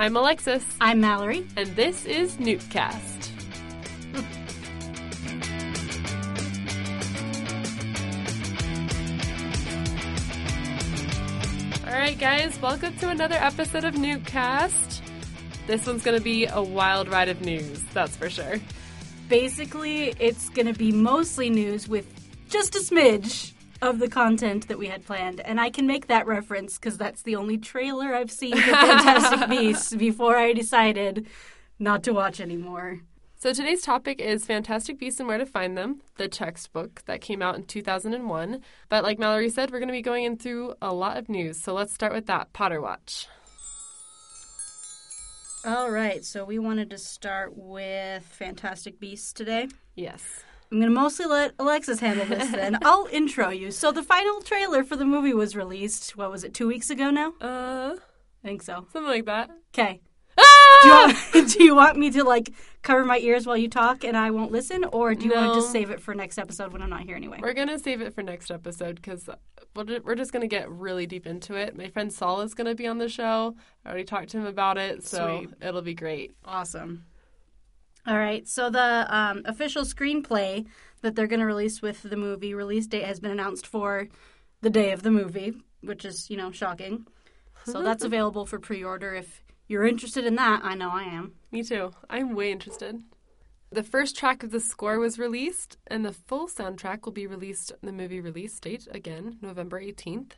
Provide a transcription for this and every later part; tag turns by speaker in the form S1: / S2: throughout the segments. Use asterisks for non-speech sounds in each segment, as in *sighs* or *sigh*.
S1: I'm Alexis,
S2: I'm Mallory.
S1: and this is Newtcast. All right, guys, welcome to another episode of Newtcast. This one's going to be a wild ride of news, that's for sure.
S2: Basically, it's going to be mostly news with just a smidge of the content that we had planned. And I can make that reference because that's the only trailer I've seen for *laughs* Fantastic Beasts before I decided not to watch anymore.
S1: So today's topic is Fantastic Beasts and Where to Find Them, the textbook that came out in 2001. But like Mallory said, we're going to be going in through a lot of news. So let's start with that Potter Watch.
S2: All right, so we wanted to start with Fantastic Beasts today.
S1: Yes.
S2: I'm going to mostly let Alexis handle this *laughs* then. I'll intro you. So, the final trailer for the movie was released, what was it, two weeks ago now?
S1: Uh,
S2: I think so.
S1: something like that.
S2: Okay.
S1: Ah!
S2: Do you, want, *laughs* do you want me to like cover my ears while you talk and I won't listen, or do you want to just save it for next episode when I'm not here anyway?
S1: We're going to save it for next episode because we're just going to get really deep into it. My friend Saul is going to be on the show. I already talked to him about it, so
S2: Sweet.
S1: it'll be great.
S2: Awesome. All right, so the um, official screenplay that they're going to release with the movie release date has been announced for the day of the movie, which is you know shocking. So *laughs* that's available for pre-order if you're interested in that. I know I am.
S1: Me too. I'm way interested. The first track of the score was released, and the full soundtrack will be released on the movie release date again, November 18th.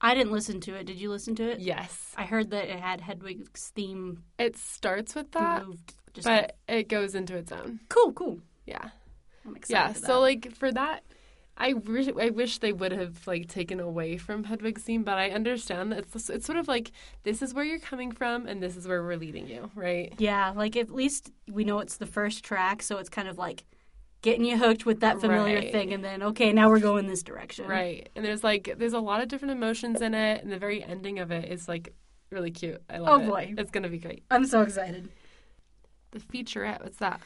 S2: I didn't listen to it. Did you listen to it?
S1: Yes.
S2: I heard that it had Hedwig's theme
S1: It starts with that,
S2: moved. Just
S1: but it goes into its own.
S2: cool, cool.
S1: Yeah.
S2: I'm excited.
S1: Yeah. So like for that I wish, I wish they would have like taken away from Hedwig's theme, but I understand that it's it's sort of like this is where you're coming from and this is where we're leading you, right?
S2: Yeah, like at least we know it's the first track, so it's kind of like getting you hooked with that familiar
S1: Right.
S2: thing, and then okay, now we're going this direction.
S1: Right. And there's like there's a lot of different emotions in it, and the very ending of it is like really cute. I love
S2: Oh,
S1: it.
S2: boy.
S1: It's gonna be great.
S2: I'm so excited.
S1: The featurette, what's that?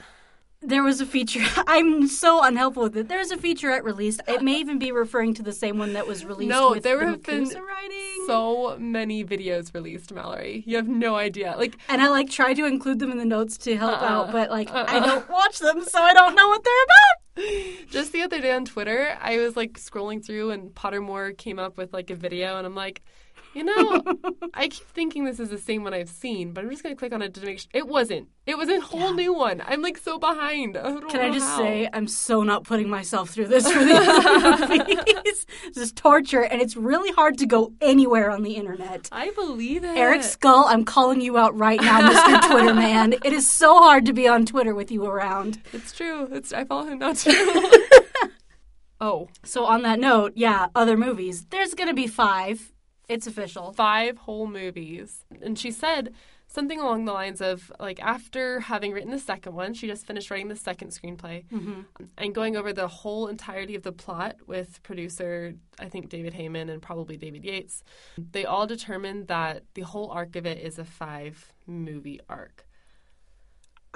S2: There was a feature. *laughs* I'm so unhelpful with it. There's a featurette released. It may even be referring to the same one that was *laughs* released.
S1: No,
S2: with
S1: there
S2: the
S1: have been
S2: writing.
S1: So many videos released, Mallory. You have no idea. Like
S2: and I like try to include them in the notes to help
S1: Uh-uh.
S2: out, but like I
S1: Uh-uh.
S2: don't watch them, so I don't know what they're about. *laughs*
S1: just the other day on Twitter, I was like scrolling through and Pottermore came up with like a video and I'm like, you know, *laughs* I keep thinking this is the same one I've seen, but I'm just gonna click on it to make sure it wasn't. It was a whole new one. I'm like so behind. I
S2: Can I just
S1: how.
S2: say I'm so not putting myself through this for the movies. *laughs* This is torture, and it's really hard to go anywhere on the internet.
S1: I believe it.
S2: Eric Scull, I'm calling you out right now, Mr. *laughs* Twitter man. It is so hard to be on Twitter with you around.
S1: It's true. It's I follow him now too. oh,
S2: So on that note, yeah, other movies. There's gonna be five. It's official.
S1: five whole movies. And she said something along the lines of like after having written the second one, she just finished writing the second screenplay mm-hmm. and going over the whole entirety of the plot with producer I think David Heyman and probably David Yates. They all determined that the whole arc of it is a five movie arc.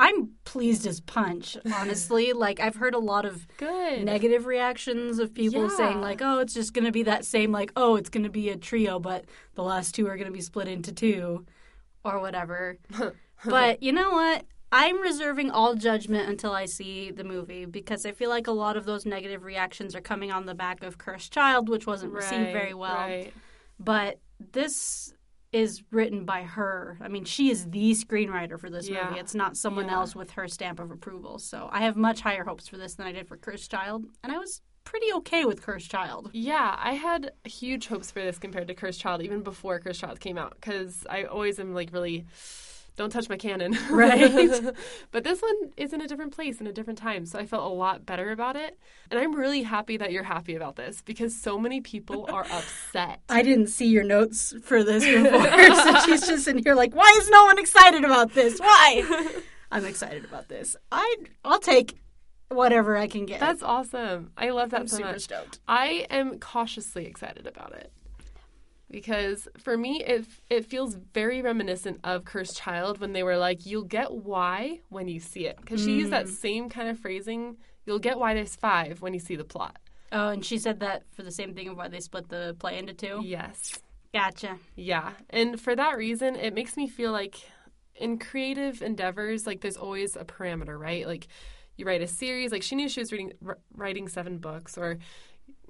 S2: I'm pleased as punch, honestly. *laughs* like I've heard a lot of
S1: Good.
S2: negative reactions of people
S1: Yeah.
S2: saying like, "Oh, it's just going to be that same like, oh, it's going to be a trio, but the last two are going to be split into two or whatever." *laughs* but you know what? I'm reserving all judgment until I see the movie because I feel like a lot of those negative reactions are coming on the back of Cursed Child, which wasn't received
S1: Right,
S2: very well.
S1: Right.
S2: But this is written by her. I mean, she is the screenwriter for this
S1: Yeah.
S2: movie. It's not someone
S1: Yeah.
S2: else with her stamp of approval. So I have much higher hopes for this than I did for Cursed Child, and I was pretty okay with Cursed Child.
S1: Yeah, I had huge hopes for this compared to Cursed Child even before Cursed Child came out because I always am like really don't touch my canon. *laughs*
S2: Right.
S1: but this one is in a different place in a different time, so I felt a lot better about it. And I'm really happy that you're happy about this because so many people are upset.
S2: I didn't see your notes for this before, *laughs* so she's just in here like, why is no one excited about this? Why? *laughs* I'm excited about this. I I'll take whatever I can get.
S1: That's awesome. I love that
S2: I'm
S1: so
S2: super
S1: much.
S2: stoked.
S1: I am cautiously excited about it. Because for me, it it feels very reminiscent of Cursed Child when they were like, "You'll get why when you see it." Because she used that
S2: Mm.
S1: same kind of phrasing. You'll get why there's five when you see the plot.
S2: Oh, and she said that for the same thing of why they split the play into two.
S1: Yes,
S2: Gotcha.
S1: yeah, and for that reason, it makes me feel like in creative endeavors, like there's always a parameter, right? Like you write a series, like she knew she was reading r- writing seven books, or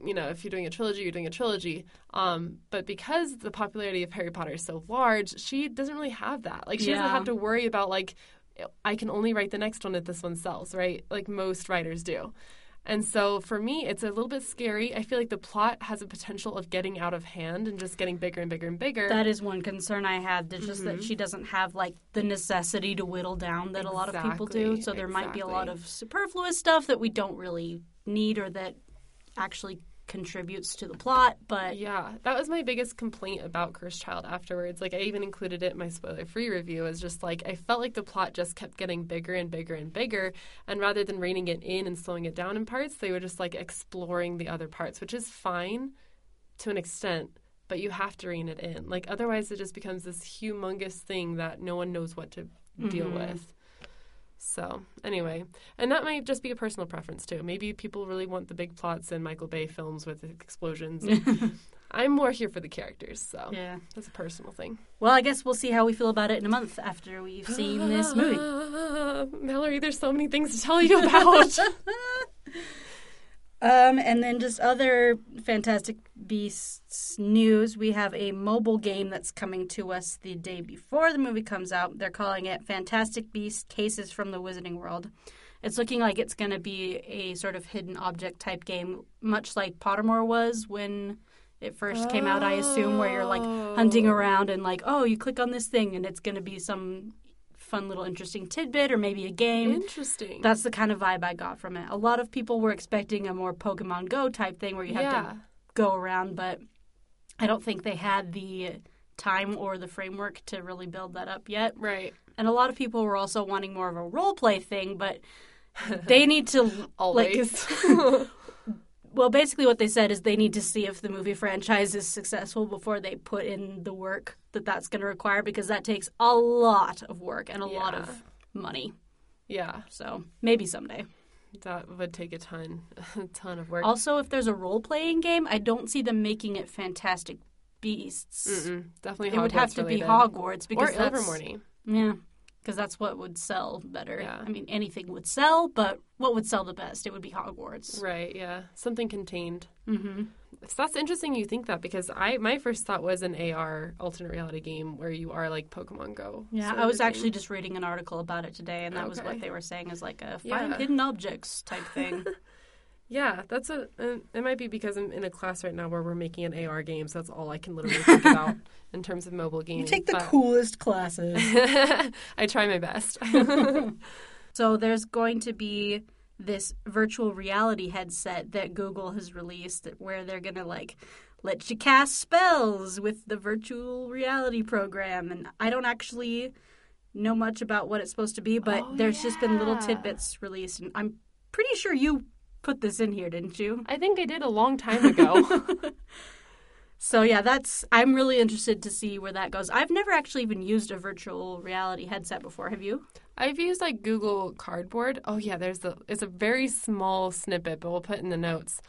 S1: you know, if you're doing a trilogy, you're doing a trilogy. Um, but because the popularity of Harry Potter is so large, she doesn't really have that. Like she doesn't have to worry about like I can only write the next one if this one sells, right? Like most writers do. And so for me, it's a little bit scary. I feel like the plot has a potential of getting out of hand and just getting bigger and bigger and bigger.
S2: That is one concern I had. It's just
S1: Mm-hmm.
S2: that she doesn't have like the necessity to whittle down that a lot of people do. So there might be a lot of superfluous stuff that we don't really need or that actually contributes to the plot. But
S1: Yeah, that was my biggest complaint about Cursed Child afterwards. Like, I even included it in my spoiler free review. Is just like, I felt like the plot just kept getting bigger and bigger and bigger. And rather than reining it in and slowing it down in parts, they were just like exploring the other parts, which is fine to an extent, but you have to rein it in. Like, otherwise, it just becomes this humongous thing that no one knows what to deal
S2: Mm-hmm.
S1: with. So, anyway, and that might just be a personal preference too. Maybe people really want the big plots in Michael Bay films with explosions. *laughs* I'm more here for the characters, so
S2: yeah.
S1: that's a personal thing.
S2: Well, I guess we'll see how we feel about it in a month after we've seen this movie. *laughs*
S1: Mallory, there's so many things to tell you about. *laughs*
S2: Um, and then just other Fantastic Beasts news. We have a mobile game that's coming to us the day before the movie comes out. They're calling it Fantastic Beasts Cases from the Wizarding World. It's looking like it's going to be a sort of hidden object type game, much like Pottermore was when it first came out, I assume, where you're like hunting around and like, oh, you click on this thing and it's going to be some fun little interesting tidbit or maybe a game.
S1: Interesting.
S2: That's the kind of vibe I got from it. A lot of people were expecting a more Pokemon Go type thing where you have
S1: yeah.
S2: to go around, but I don't think they had the time or the framework to really build that up yet.
S1: Right.
S2: And a lot of people were also wanting more of a role play thing, but *laughs* they need to like
S1: Always. *laughs*
S2: well basically what they said is they need to see if the movie franchise is successful before they put in the work that that's going to require because that takes a lot of work and a lot of money.
S1: yeah,
S2: So, maybe someday.
S1: that would take a ton, a *laughs* ton of work.
S2: Also, if there's a role playing game, I don't see them making it Fantastic Beasts.
S1: Mm-mm, definitely,
S2: It would have
S1: Hogwarts
S2: to be. Hogwarts
S1: or
S2: because that's,
S1: Ilvermorny.
S2: Yeah, because that's what would sell better.
S1: Yeah.
S2: I mean, anything would sell, but what would sell the best? It would be Hogwarts.
S1: Right. Yeah. Something contained.
S2: Mm-hmm.
S1: So that's interesting you think that because I my first thought was an AR alternate reality game where you are like Pokemon Go.
S2: Yeah, I was actually just reading an article about it today, and that was what they were saying is like a find
S1: Yeah.
S2: hidden objects type thing. *laughs*
S1: Yeah, that's a. uh, It might be because I'm in a class right now where we're making an AR game, so that's all I can literally think *laughs* about in terms of mobile games. You gaming. but-
S2: coolest classes. *laughs*
S1: I try my best. *laughs*
S2: So there's going to be this virtual reality headset that Google has released where they're going to like let you cast spells with the virtual reality program and I don't actually know much about what it's supposed to be but
S1: Oh,
S2: there's just been little tidbits released and I'm pretty sure you put this in here, didn't you?
S1: I think I did a long time ago. *laughs* *laughs*
S2: So yeah, that's I'm really interested to see where that goes. I've never actually even used a virtual reality headset before. Have you?
S1: I've used like Google Cardboard. Oh yeah, there's the. It's a very small snippet, but we'll put in the notes.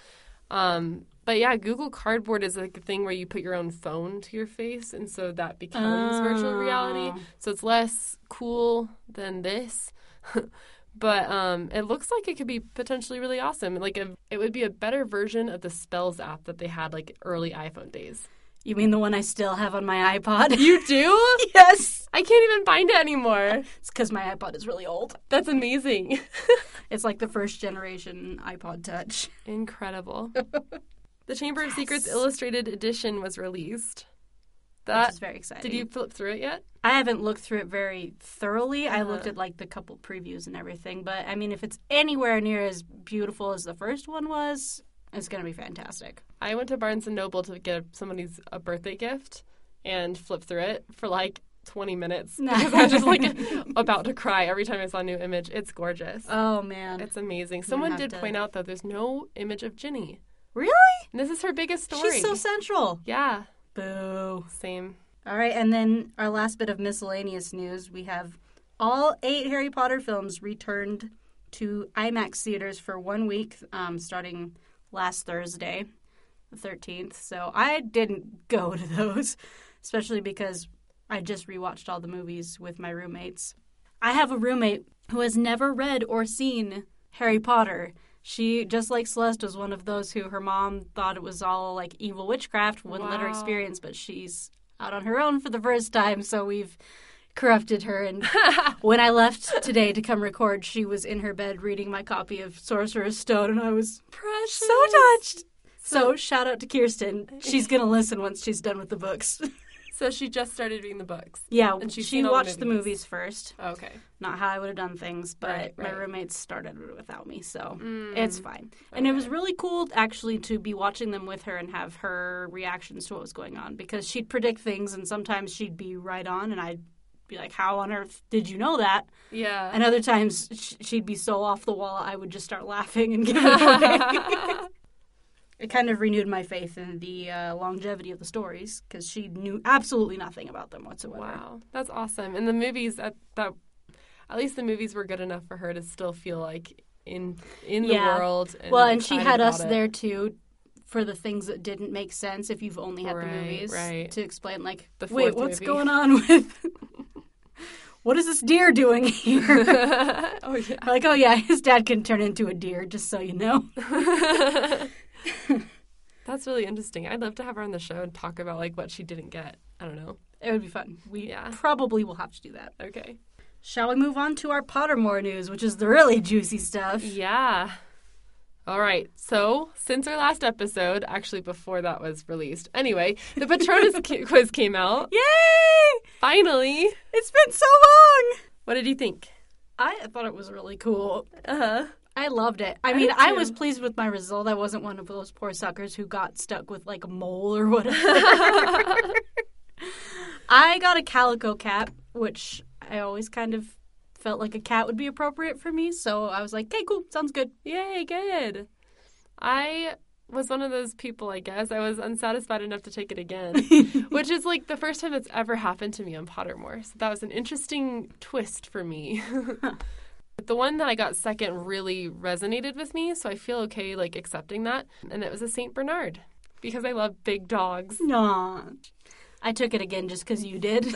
S1: Um, but yeah, Google Cardboard is like a thing where you put your own phone to your face, and so that becomes virtual reality.
S2: Oh.
S1: So it's less cool than this. *laughs* but um, it looks like it could be potentially really awesome. Like a, it would be a better version of the Spells app that they had like early iPhone days.
S2: You mean the one I still have on my iPod? *laughs*
S1: You do? *laughs*
S2: yes.
S1: I can't even find it anymore. *laughs*
S2: It's because my iPod is really old.
S1: That's amazing.
S2: It's like the first generation iPod Touch.
S1: Incredible. the Chamber of Secrets Illustrated Edition was released.
S2: Which
S1: That
S2: is very exciting.
S1: did you flip through it yet?
S2: I haven't looked through it very thoroughly. I
S1: Uh-huh.
S2: looked at like the couple previews and everything, but I mean, if it's anywhere near as beautiful as the first one was, it's gonna be fantastic.
S1: I went to Barnes and Noble to get somebody's a birthday gift and flip through it for like 20 minutes *laughs* because I was just like about to cry every time I saw a new image. It's gorgeous.
S2: Oh man,
S1: It's amazing. Someone did
S2: to-
S1: point out though there's no image of Ginny.
S2: really?
S1: And this is her biggest story.
S2: She's so central.
S1: yeah,
S2: Boo.
S1: same.
S2: All right, and then our last bit of miscellaneous news: we have all eight Harry Potter films returned to IMAX theaters for one week, um, starting last Thursday, the thirteenth. So I didn't go *laughs* to those, especially because I just rewatched all the movies with my roommates. I have a roommate who has never read or seen Harry Potter. She, just like Celeste, was one of those who her mom thought it was all like evil witchcraft, wouldn't let her experience, but she's out on her own for the first time, so we've corrupted her. And *laughs* when I left today to come record, she was in her bed reading my copy of Sorcerer's Stone, and I was
S1: Precious.
S2: so touched. So shout out to Kirsten. She's gonna listen once she's done with the books. *laughs*
S1: So she just started reading the books.
S2: yeah,
S1: And
S2: she
S1: all the
S2: watched the
S1: movies.
S2: movies first.
S1: Okay.
S2: Not how I would have done things, but
S1: Right,
S2: my roommates started it without me, so
S1: Mm,
S2: it's fine. And it was really cool actually to be watching them with her and have her reactions to what was going on because she'd predict things and sometimes she'd be right on and I'd be like, "How on earth did you know that?"
S1: Yeah.
S2: And other times she'd be so off the wall, I would just start laughing and give it away. *laughs* *laughs* it kind of renewed my faith in the uh, longevity of the stories because she knew absolutely nothing about them whatsoever.
S1: wow, that's awesome. And the movies at that, at least the movies were good enough for her to still feel like in in the world. And
S2: well, and she had us
S1: it.
S2: there too for the things that didn't make sense if you've only had the movies
S1: right.
S2: to explain like
S1: The
S2: wait what's
S1: movie.
S2: going on *laughs* with *laughs* what is this deer doing here *laughs*
S1: oh yeah.
S2: like oh yeah his dad can turn into a deer just so you know *laughs*
S1: That's really interesting. I'd love to have her on the show and talk about like what she didn't get. I don't know.
S2: it would be fun we
S1: Yeah.
S2: probably will have to do that
S1: Okay.
S2: shall we move on to our pottermore news which is the really juicy stuff
S1: Yeah. All right. So, since our last episode, actually before that was released, anyway, the Patronus *laughs* quiz came out.
S2: yay
S1: Finally.
S2: it's been so long
S1: What did you think?
S2: i thought it was really cool
S1: Uh huh.
S2: I loved it. I,
S1: I
S2: mean, I was pleased with my result. I wasn't one of those poor suckers who got stuck with like a mole or whatever. *laughs* I got a calico cat, which I always kind of felt like a cat would be appropriate for me. So I was like, okay, cool, sounds good.
S1: Yay, good. I was one of those people, I guess. I was unsatisfied enough to take it again, *laughs* which is like the first time it's ever happened to me on Pottermore. So that was an interesting twist for me. *laughs* the one that I got second really resonated with me, so I feel okay like accepting that. And it was a Saint Bernard because I love big dogs.
S2: Nah. I took it again just because you did. *laughs* *laughs*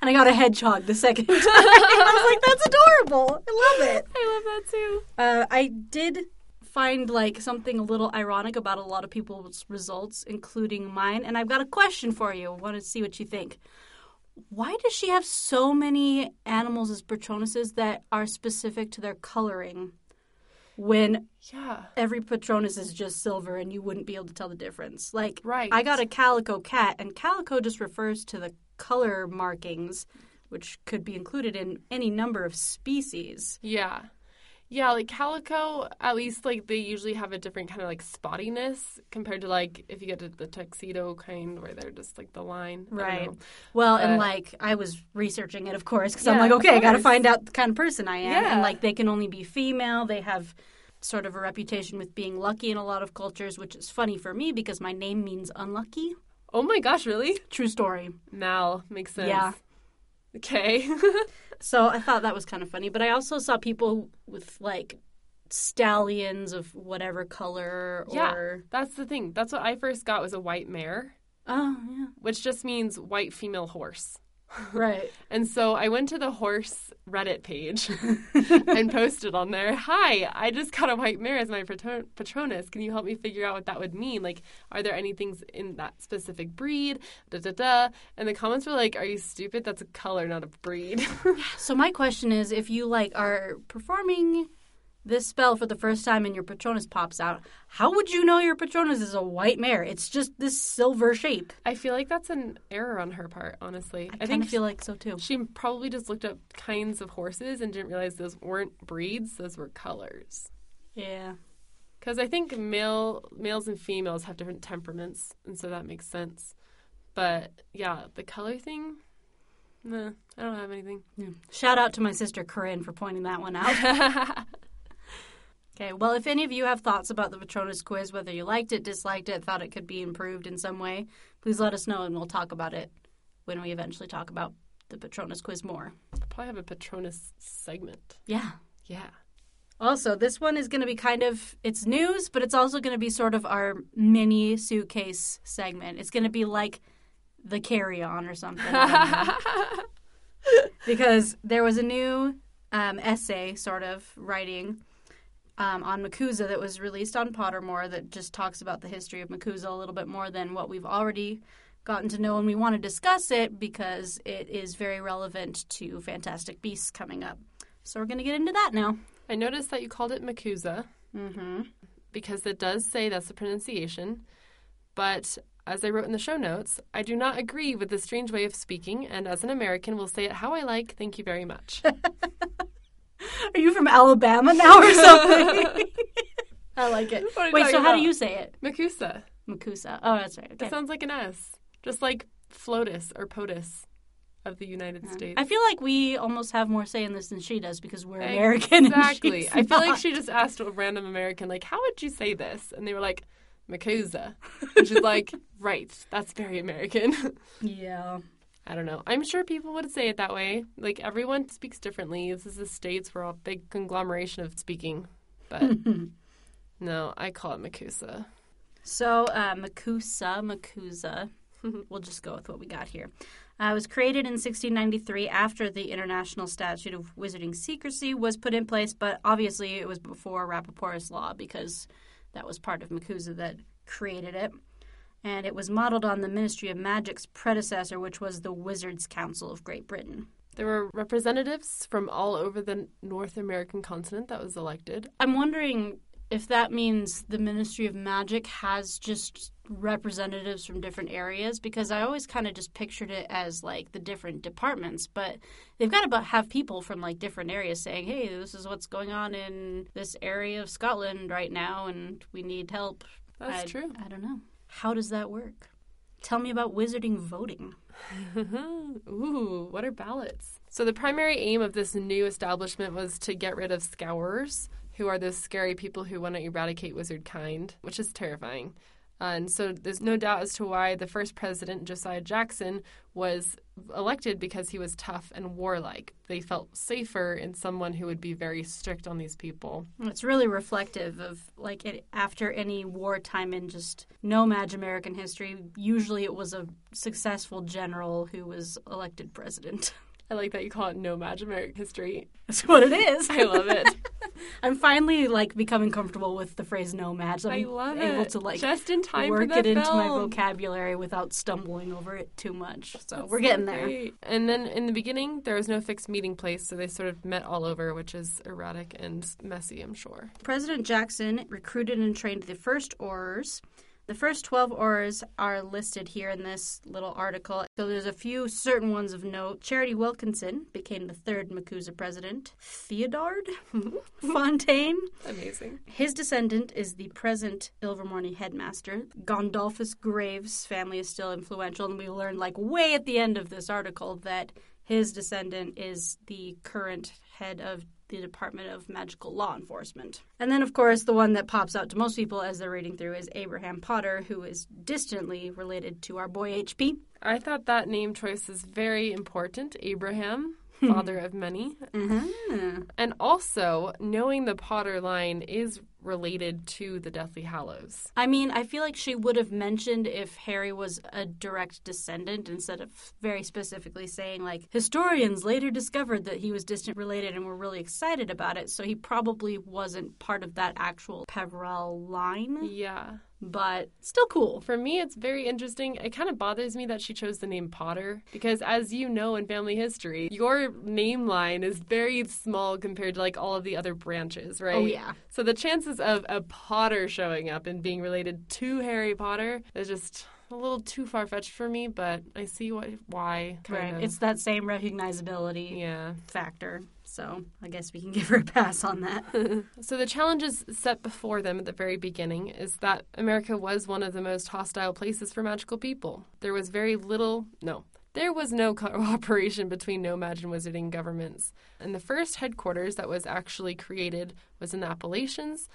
S2: And
S1: I
S2: I got a hedgehog the second *laughs* time. I was like, that's adorable. I love it.
S1: I love that too.
S2: Uh, I did find like something a little ironic about a lot of people's results, including mine. And I've got a question for you. I want to see what you think. Why does she have so many animals as Patronuses that are specific to their coloring when
S1: Yeah.
S2: every Patronus is just silver and you wouldn't be able to tell the difference? Like,
S1: Right.
S2: I got a calico cat, and calico just refers to the color markings, which could be included in any number of species.
S1: Yeah. Yeah, like calico, at least like they usually have a different kind of like spottiness compared to like if you get to the tuxedo kind where they're just like the line.
S2: Right. Well, and like I was researching it, of course, because I'm like, okay, I got to find out the kind of person I am,
S1: Yeah.
S2: and like they can only be female. They have sort of a reputation with being lucky in a lot of cultures, which is funny for me because my name means unlucky.
S1: Oh my gosh, really?
S2: True story.
S1: Mal makes sense.
S2: Yeah.
S1: Okay. *laughs*
S2: So I thought that was kind of funny, but I also saw people with like stallions of whatever color
S1: Yeah.
S2: or
S1: That's the thing. That's what I first got was a white mare,
S2: oh yeah,
S1: which just means white female horse.
S2: Right. *laughs*
S1: And so I went to the horse Reddit page *laughs* and posted on there, "Hi, I just got a white mare as my patron- patronus. Can you help me figure out what that would mean? Like, are there any things in that specific breed? Da da da." And the comments were like, "Are you stupid? That's a color, not a breed." *laughs*
S2: So my question is, if you like are performing this spell for the first time and your Patronus pops out, how would you know your Patronus is a white mare? It's just this silver shape.
S1: I feel like that's an error on her part. Honestly,
S2: I, kind of feel like so too.
S1: she probably just looked up kinds of horses and didn't realize those weren't breeds; those were colors.
S2: Yeah.
S1: Because I think male males and females have different temperaments, and so that makes sense. But yeah, the color thing, nah, I don't have anything.
S2: yeah. Shout out to my sister Corinne for pointing that one out. *laughs* Okay, well, if any of you have thoughts about the Patronus quiz, whether you liked it, disliked it, thought it could be improved in some way, please let us know and we'll talk about it when we eventually talk about the Patronus quiz more.
S1: Probably have a Patronus segment.
S2: Yeah.
S1: Yeah.
S2: Also, this one is going to be kind of it's news, but it's also going to be sort of our mini suitcase segment. It's going to be like the carry on or something. I don't know. *laughs* because there was a new um, essay, sort of, writing um, on MACUSA that was released on Pottermore that just talks about the history of MACUSA a little bit more than what we've already gotten to know. And we want to discuss it because it is very relevant to Fantastic Beasts coming up. So we're going to get into that now.
S1: I noticed that you called it Makusa
S2: Mm-hmm.
S1: because it does say that's the pronunciation. But as I wrote in the show notes, I do not agree with the strange way of speaking, and as an American, will say it how I like. Thank you very much. *laughs* *laughs*
S2: Are you from Alabama now or something? *laughs* I like it.
S1: What are you
S2: Wait, so
S1: talking
S2: how do you say it?
S1: Makusa.
S2: Makusa. Oh, that's right. Okay.
S1: That sounds like an S, just like FLOTUS or POTUS of the United States.
S2: I feel like we almost have more say in this than she does because we're American.
S1: Exactly. I feel like she just asked a random American, like, how would you say this? And they were like, Makusa. And she's like, *laughs* right, that's very American.
S2: Yeah.
S1: I don't know. I'm sure people would say it that way. Like, everyone speaks differently. This is the States. We're all a big conglomeration of speaking. But *laughs* no, I call it Makusa.
S2: So, uh, Makusa, Makusa, *laughs* we'll just go with what we got here. Uh, it was created in 1693 after the International Statute of Wizarding Secrecy was put in place, but obviously it was before Rappaport's Law because that was part of Makusa that created it. And it was modeled on the Ministry of Magic's predecessor, which was the Wizards Council of Great Britain.
S1: There were representatives from all over the North American continent that was elected.
S2: I'm wondering if that means the Ministry of Magic has just representatives from different areas because I always kind of just pictured it as like the different departments, but they've got to have people from like different areas saying, "Hey, this is what's going on in this area of Scotland right now and we need help."
S1: That's
S2: I,
S1: true.
S2: I don't know. How does that work? Tell me about wizarding voting. *laughs*
S1: Ooh, what are ballots? So the primary aim of this new establishment was to get rid of scourers, who are those scary people who want to eradicate wizard kind, which is terrifying. Uh, and so there's no doubt as to why the first president, Josiah Jackson, was elected because he was tough and warlike. They felt safer in someone who would be very strict on these people.
S2: It's really reflective of like it, after any wartime in just No-Maj American history. Usually, it was a successful general who was elected president.
S1: I like that you call it No-Maj American history.
S2: That's what it is. *laughs*
S1: I love it. *laughs* *laughs*
S2: I'm finally like becoming comfortable with the phrase No-Maj. So I'm
S1: I love
S2: able
S1: it.
S2: to like
S1: Just in time
S2: work
S1: for the
S2: it into my vocabulary without stumbling over it too much. So
S1: That's
S2: we're
S1: so
S2: getting there.
S1: And then in the beginning, there was no fixed meeting place, so they sort of met all over, which is erratic and messy, I'm sure.
S2: President Jackson recruited and trained the first Aurors. The first 12 Aurors are listed here in this little article. So there's a few certain ones of note. Charity Wilkinson became the third Makusa president. Theodard *laughs* Fontaine.
S1: Amazing.
S2: His descendant is the present Ilvermorny headmaster. Gondulphus Graves' family is still influential, and we learned, like, way at the end of this article that his descendant is the current head of the Department of Magical Law Enforcement. And then, of course, the one that pops out to most people as they're reading through is Abraham Potter, who is distantly related to our boy HP.
S1: I thought that name choice is very important. Abraham, father of many.
S2: Mm-hmm.
S1: And also, knowing the Potter line is related to the Deathly Hallows.
S2: I mean, I feel like she would have mentioned if Harry was a direct descendant instead of very specifically saying, like, historians later discovered that he was distant related and were really excited about it. So he probably wasn't part of that actual Peverell line,
S1: Yeah.
S2: But still cool.
S1: For me, it's very interesting. It kind of bothers me that she chose the name Potter because, as you know in family history, your name line is very small compared to like all of the other branches, oh, right?
S2: Oh, yeah.
S1: So the chances of a Potter showing up and being related to Harry Potter is just a little too far fetched for me. But I see what why.
S2: Right.
S1: Of.
S2: It's that same recognizability
S1: yeah.
S2: factor. So I guess we can *laughs* give her a pass on that. *laughs*
S1: So the challenges set before them at the very beginning is that America was one of the most hostile places for magical people. There was very little, no, there was no *laughs* cooperation between No-Maj and wizarding governments. And the first headquarters that was actually created was in the Appalachians,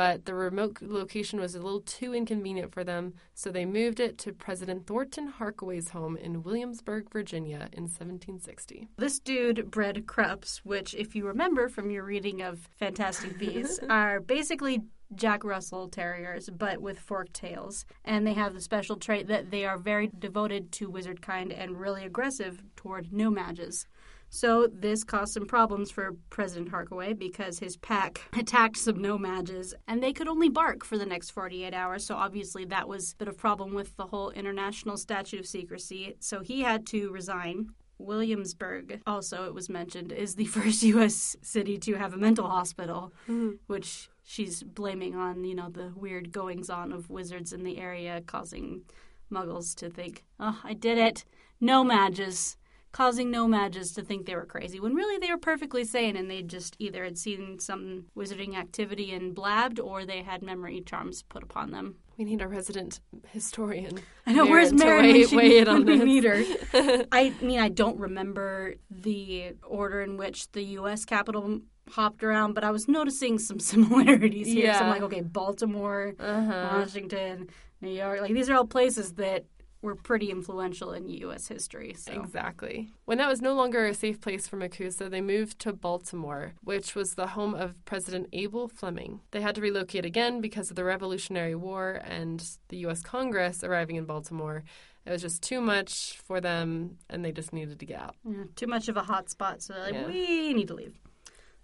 S1: but the remote location was a little too inconvenient for them, so they moved it to President Thornton Harkaway's home in Williamsburg, Virginia in 1760.
S2: This dude bred Crups, which, if you remember from your reading of Fantastic Beasts, *laughs* are basically Jack Russell Terriers, but with forked tails. And they have the special trait that they are very devoted to wizard kind and really aggressive toward No-Majes. So this caused some problems for President Harkaway because his pack *laughs* attacked some No-Majes and they could only bark for the next 48 hours. So obviously that was a bit of problem with the whole international statute of secrecy. So he had to resign. Williamsburg, also it was mentioned, is the *laughs* first U.S. city to have a mental hospital,
S1: Mm-hmm.
S2: which she's blaming on, you know, the weird goings on of wizards in the area causing muggles to think, oh, I did it. No-Majes causing No-Majes to think they were crazy when really they were perfectly sane and they just either had seen some wizarding activity and blabbed or they had memory charms put upon them.
S1: We need our resident historian.
S2: I know, where's
S1: Marin weigh,
S2: she
S1: weigh in on *laughs*
S2: we
S1: this?
S2: meet her? *laughs* I mean, I don't remember the order in which the U.S. Capitol hopped around, but I was noticing some *laughs* similarities here. So I'm like, okay, Baltimore,
S1: Uh-huh.
S2: Washington, New York. Like, these are all places that were pretty influential in U.S. history. So.
S1: Exactly. When that was no longer a safe place for Makusa, they moved to Baltimore, which was the home of President Abel Fleming. They had to relocate again because of the Revolutionary War and the U.S. Congress arriving in Baltimore. It was just too much for them, and they just needed to get out.
S2: Yeah, too much of a hot spot, so they're like,
S1: Yeah.
S2: we need to leave.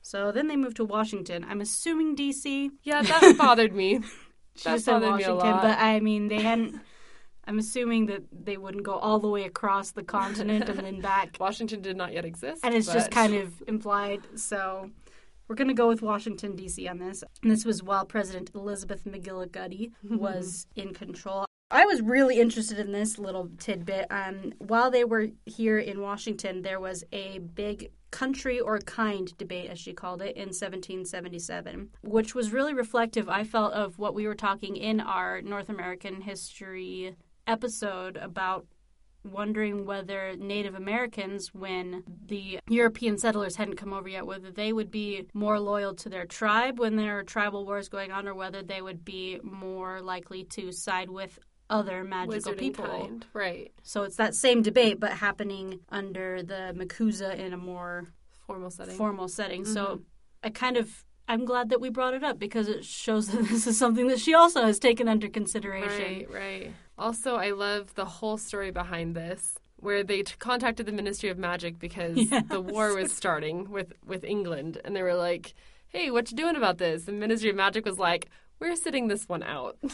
S2: So then they moved to Washington. I'm assuming D.C.
S1: Yeah, that bothered me. *laughs* That
S2: just said
S1: bothered me a
S2: Washington,
S1: lot.
S2: but I mean, they hadn't. I'm assuming that they wouldn't go all the way across the continent and then back. *laughs*
S1: Washington did not yet exist.
S2: And it's just kind of implied. So we're going to go with Washington, D.C. on this. And this was while President Elizabeth McGillicuddy *laughs* was in control. I was really interested in this little tidbit. Um, while they were here in Washington, there was a big country or kind debate, as she called it, in 1777, which was really reflective, I felt, of what we were talking in our North American history episode about wondering whether Native Americans, when the European settlers hadn't come over yet, whether they would be more loyal to their tribe when there are tribal wars going on, or whether they would be more likely to side with other magical
S1: wizarding
S2: people.
S1: kind. Right.
S2: So it's that same debate, but happening under the Makusa in a more
S1: Formal setting.
S2: formal setting. So mm-hmm. I kind of. I'm glad that we brought it up because it shows *laughs* that this is something that she also has taken under consideration.
S1: Right, right. Also, I love the whole story behind this, where they t- contacted the Ministry of Magic because *laughs* the war was starting with with England, and they were like, "Hey, what you doing about this?" The Ministry of Magic was like, "We're sitting this one out." *laughs*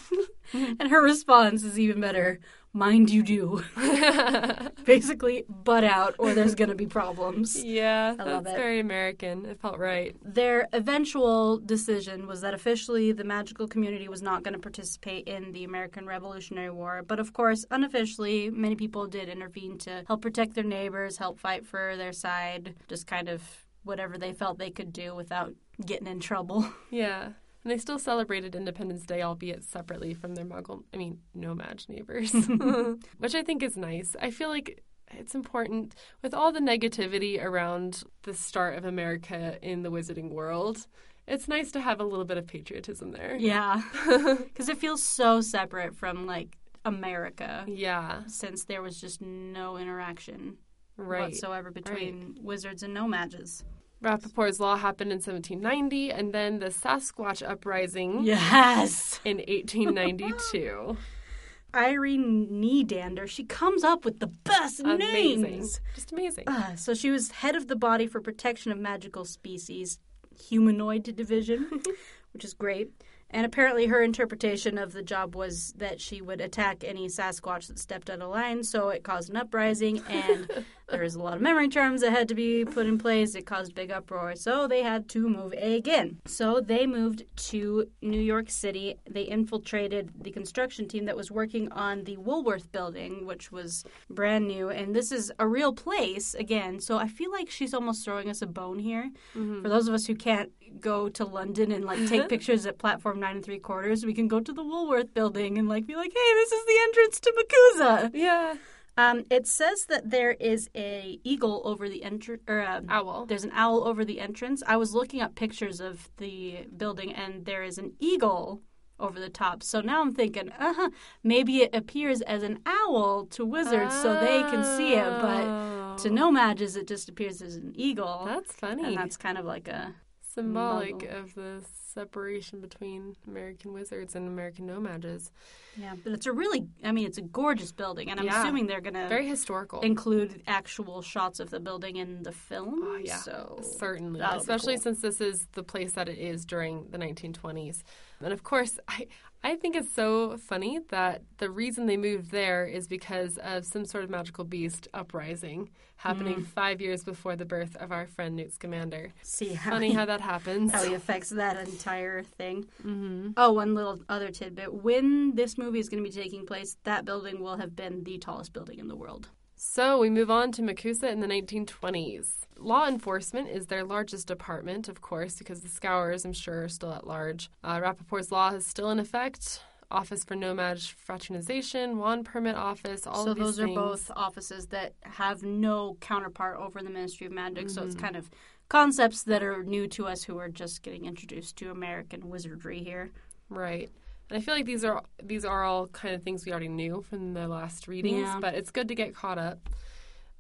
S2: And her response is even better. Mind you do. *laughs* Basically, butt out or there's going to be problems.
S1: yeah,
S2: I love
S1: that's very American. It felt right.
S2: Their eventual decision was that officially the magical community was not going to participate in the American Revolutionary War. But of course, unofficially, many people did intervene to help protect their neighbors, help fight for their side, just kind of whatever they felt they could do without getting in trouble. *laughs*
S1: Yeah. And they still celebrated Independence Day, albeit separately from their Muggle, I mean, No-Maj neighbors, *laughs* *laughs* which I think is nice. I feel like it's important with all the negativity around the start of America in the wizarding world. It's nice to have a little bit of patriotism there.
S2: Yeah. *laughs* Because it feels so separate from, like, America.
S1: Yeah,
S2: Since there was just no interaction
S1: right.
S2: whatsoever between wizards and No-Majes.
S1: Rappaport's law happened in 1790, and then the Sasquatch uprising
S2: Yes.
S1: in 1892. *laughs*
S2: Irene Nedander, she comes up with the best
S1: Amazing.
S2: names.
S1: Just amazing.
S2: Ah, so she was head of the body for protection of magical species, humanoid division, *laughs* which is great. And apparently, her interpretation of the job was that she would attack any Sasquatch that stepped out of line. So it caused an uprising, and *laughs* there was a lot of memory charms that had to be put in place. It caused big uproar. So they had to move again. So they moved to New York City. They infiltrated the construction team that was working on the Woolworth building, which was brand new. And this is a real place again. So I feel like she's almost throwing us a bone here. Mm-hmm. For those of us who can't go to London and like take pictures at platform nine and three quarters, we can go to the Woolworth building and like be like, hey, this is the entrance to Makusa.
S1: Yeah.
S2: Um, it says that there is a eagle over the entrance, or um,
S1: Owl.
S2: there's an owl over the entrance. I was looking up pictures of the building, and there is an eagle over the top. So now I'm thinking, uh huh, maybe it appears as an owl to wizards so they can see it, but to No-Majs, it just appears as an eagle.
S1: That's funny.
S2: and that's kind of like a
S1: symbolic of the separation between American wizards and American No-Majes.
S2: Yeah, but it's a really, I mean, it's a gorgeous building, and I'm
S1: Yeah.
S2: assuming they're going to
S1: Very historical.
S2: include actual shots of the building in the film.
S1: Oh, yeah.
S2: So
S1: Certainly, especially
S2: cool.
S1: since this is the place that it is during the 1920s. And of course, I, I think it's so funny that the reason they moved there is because of some sort of magical beast uprising happening
S2: Mm.
S1: five years before the birth of our friend Newt Scamander.
S2: see how
S1: Funny
S2: he,
S1: how that happens. *laughs*
S2: how he affects that entire thing.
S1: hmm
S2: Oh, one little other tidbit: when this movie is going to be taking place, that building will have been the tallest building in the world.
S1: So we move on to Makusa in the 1920s. Law enforcement is their largest department, of course, because the Scourers, I'm sure, are still at large. Uh, Rappaport's law is still in effect. Office for No-Maj Fraternization, Wand Permit Office, all
S2: so
S1: of these
S2: those
S1: things.
S2: are both offices that have no counterpart over the Ministry of Magic. So
S1: Mm-hmm.
S2: it's kind of concepts that are new to us who are just getting introduced to American wizardry here.
S1: right. And I feel like these are these are all kind of things we already knew from the last readings,
S2: Yeah.
S1: but it's good to get caught up.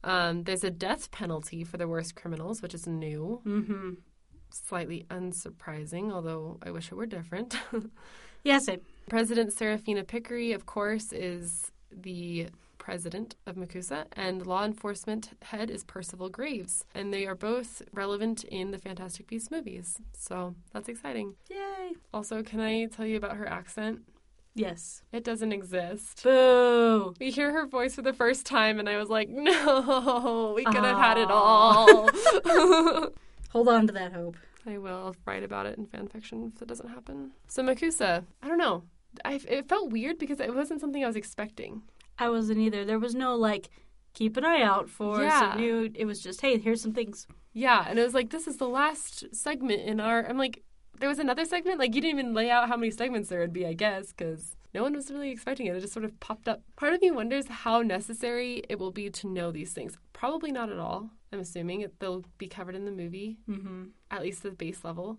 S1: Um, there's a death penalty for the worst criminals, which is new,
S2: Mm-hmm.
S1: slightly unsurprising, although I wish it were different. *laughs*
S2: Yeah, same.
S1: President Seraphina Picquery, of course, is the president of Makusa, and law enforcement head is Percival Graves. And they are both relevant in the Fantastic Beasts movies. So that's exciting.
S2: Yay!
S1: Also, can I tell you about her accent?
S2: Yes.
S1: It doesn't exist.
S2: Boo!
S1: We hear her voice for the first time, and I was like, *laughs* no, we could have had it all. *laughs*
S2: Hold on to that hope.
S1: I will write about it in fan fiction if it doesn't happen. So Makusa, I don't know. I, it felt weird because it wasn't something I was expecting.
S2: I wasn't either. There was no like, keep an eye out for
S1: Yeah.
S2: some new. It was just, hey, here's some things.
S1: Yeah, and it was like this is the last segment in our. I'm like, there was another segment. Like you didn't even lay out how many segments there would be. I guess because no one was really expecting it. It just sort of popped up. Part of me wonders how necessary it will be to know these things. Probably not at all. I'm assuming it, they'll be covered in the movie,
S2: Mm-hmm.
S1: at least the base level.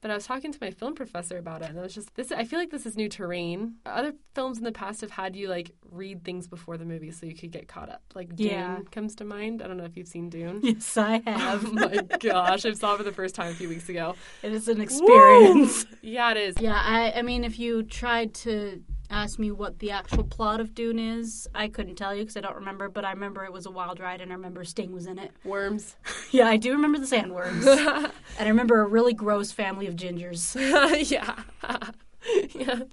S1: But I was talking to my film professor about it, and it was just this. I feel like this is new terrain. Other films in the past have had you like read things before the movie so you could get caught up. Like Dune
S2: Yeah.
S1: comes to mind. I don't know if you've seen Dune.
S2: Yes, I *laughs* oh have.
S1: Oh my *laughs* gosh, I saw it for the first time a few weeks ago.
S2: it is an experience.
S1: Yeah, it is.
S2: Yeah, I, I mean, if you tried to ask me what the actual plot of Dune is, I couldn't tell you because I don't remember, but I remember it was a wild ride and I remember Sting was in it. *laughs*
S1: Worms. *laughs*
S2: Yeah, I do remember the sandworms. *laughs* and I remember a really gross family of gingers.
S1: yeah. yes.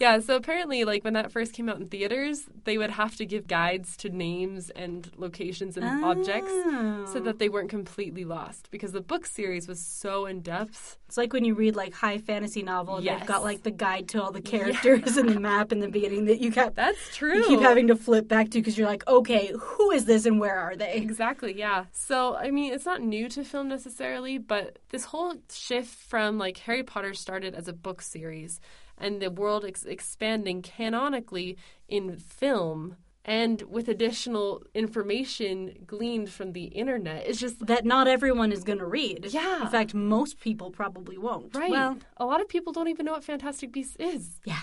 S1: Yeah, so apparently, like when that first came out in theaters, they would have to give guides to names and locations and objects
S2: Oh.
S1: so that they weren't completely lost because the book series was so in depth.
S2: It's like when you read like high fantasy novel and
S1: Yes.
S2: they've got like the guide to all the characters and the map in the beginning that you kept
S1: That's true.
S2: you keep having to flip back to because you're like, okay, who is this and where are they?
S1: Exactly, yeah. So, I mean, it's not new to film necessarily, but this whole shift from like Harry Potter started as a book series and the world ex- expanding canonically in film and with additional information gleaned from the internet. It's just
S2: That not everyone is going to read.
S1: Yeah.
S2: In fact, most people probably won't.
S1: right.
S2: Well,
S1: a lot of people don't even know what Fantastic Beasts is.
S2: yeah.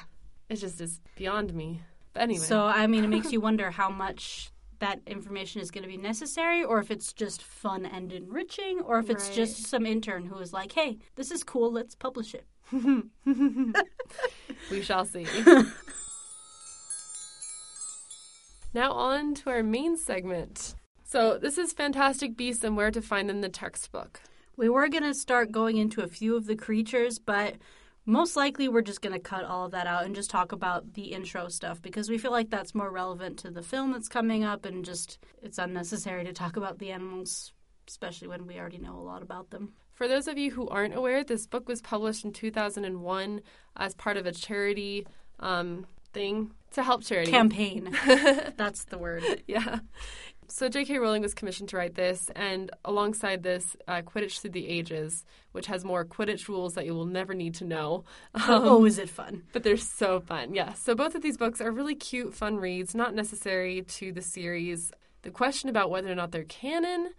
S1: It just is beyond me. But anyway.
S2: So, I mean, it makes you *laughs* wonder how much that information is going to be necessary, or if it's just fun and enriching, or if it's
S1: Right.
S2: just some intern who is like, hey, this is cool, let's publish it. *laughs*
S1: We shall see. now on to our main segment. So this is Fantastic Beasts and Where to Find Them, the textbook.
S2: We were going to start going into a few of the creatures, but most likely we're just going to cut all of that out and just talk about the intro stuff because we feel like that's more relevant to the film that's coming up and just it's unnecessary to talk about the animals, especially when we already know a lot about them.
S1: For those of you who aren't aware, this book was published in 2001 as part of a charity um, thing to help charity.
S2: Campaign. *laughs* that's the word.
S1: yeah. So J.K. Rowling was commissioned to write this, and alongside this, uh, Quidditch Through the Ages, which has more Quidditch rules that you will never need to know. Um,
S2: oh, is it fun?
S1: But they're so fun. Yeah. So both of these books are really cute, fun reads, not necessary to the series. The question about whether or not they're canon,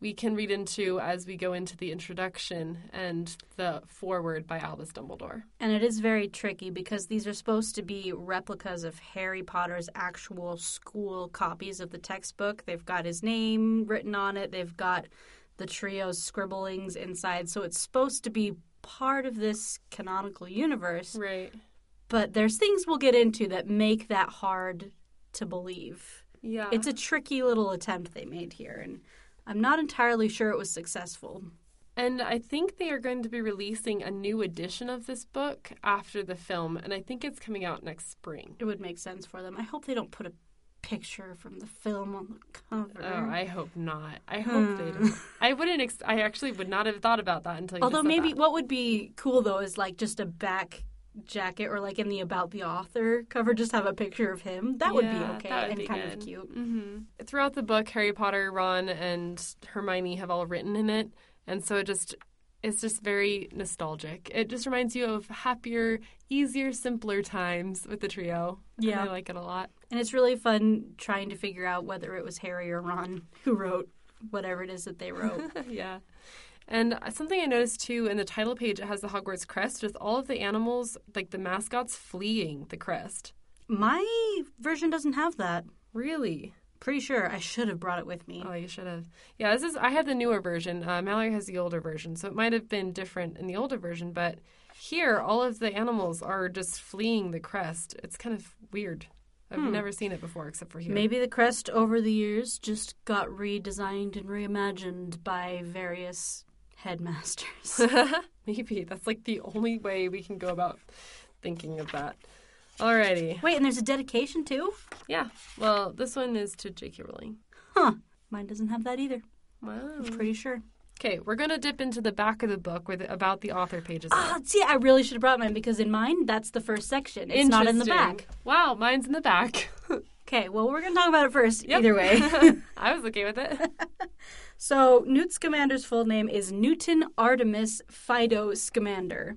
S1: we can read into as we go into the introduction and the foreword by Albus Dumbledore.
S2: And it is very tricky because these are supposed to be replicas of Harry Potter's actual school copies of the textbook. They've got his name written on it, they've got the trio's scribblings inside. So it's supposed to be part of this canonical universe,
S1: Right.
S2: but there's things we'll get into that make that hard to believe.
S1: Yeah.
S2: It's a tricky little attempt they made here, and I'm not entirely sure it was successful.
S1: And I think they are going to be releasing a new edition of this book after the film, and I think it's coming out next spring.
S2: It would make sense for them. I hope they don't put a picture from the film on the cover.
S1: Oh, I hope not. I hope they hmm. don't. I wouldn't. Ex- I actually would not have thought about that until. You
S2: Although maybe
S1: that.
S2: what would be cool though is like just a back jacket or like in the about the author cover, just have a picture of him. That would be okay
S1: would
S2: and
S1: be
S2: kind
S1: good.
S2: of cute.
S1: hmm Throughout the book, Harry Potter, Ron, and Hermione have all written in it, and so it just it's just very nostalgic. It just reminds you of happier, easier, simpler times with the trio.
S2: Yeah.
S1: I like it a lot.
S2: And it's really fun trying to figure out whether it was Harry or Ron who wrote whatever it is that they wrote. *laughs*
S1: yeah. And something I noticed too in the title page, it has the Hogwarts crest with all of the animals, like the mascots, fleeing the crest.
S2: My version doesn't have that.
S1: Really?
S2: Pretty sure I should have brought it with me.
S1: Oh, you should have. Yeah, this is. I have the newer version. Uh, Mallory has the older version, so it might have been different in the older version. But here, all of the animals are just fleeing the crest. It's kind of weird. I've never seen it before, except for here.
S2: Maybe the crest over the years just got redesigned and reimagined by various headmasters. *laughs*
S1: Maybe that's like the only way we can go about thinking of that. Alrighty.
S2: Wait, and there's a dedication too?
S1: Yeah. Well, this one is to J.K. Rowling.
S2: Huh. Mine doesn't have that either.
S1: Wow.
S2: I'm pretty sure.
S1: Okay, we're gonna dip into the back of the book where the about the author pages.
S2: Ah, see, I really should have brought mine because in mine, that's the first section. It's not in the back.
S1: Wow, mine's in the back. *laughs*
S2: Okay, well, we're going to talk about it first,
S1: Yep.
S2: either way. *laughs*
S1: I was okay with it. *laughs*
S2: so, Newt Scamander's full name is Newton Artemis Fido Scamander.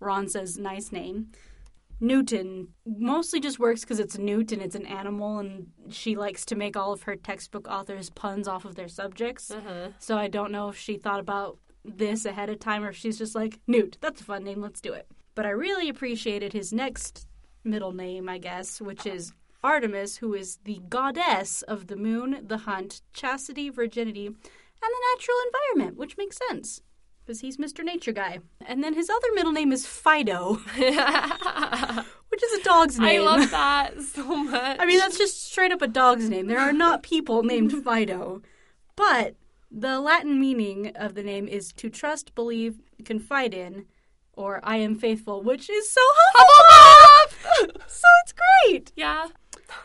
S2: Ron says, nice name. Newton mostly just works because it's Newt and it's an animal, and she likes to make all of her textbook authors puns off of their subjects.
S1: Uh-huh.
S2: So I don't know if she thought about this ahead of time or if she's just like, Newt, that's a fun name, let's do it. But I really appreciated his next middle name, I guess, which is Artemis, who is the goddess of the moon, the hunt, chastity, virginity, and the natural environment, which makes sense. Because he's Mr. Nature Guy. And then his other middle name is Fido, *laughs* which is a dog's name.
S1: I love *laughs* that so much.
S2: I mean, that's just straight up a dog's name. There are not people *laughs* named Fido. But the Latin meaning of the name is to trust, believe, confide in, or I am faithful, which is so Hufflepuff! so it's great!
S1: yeah.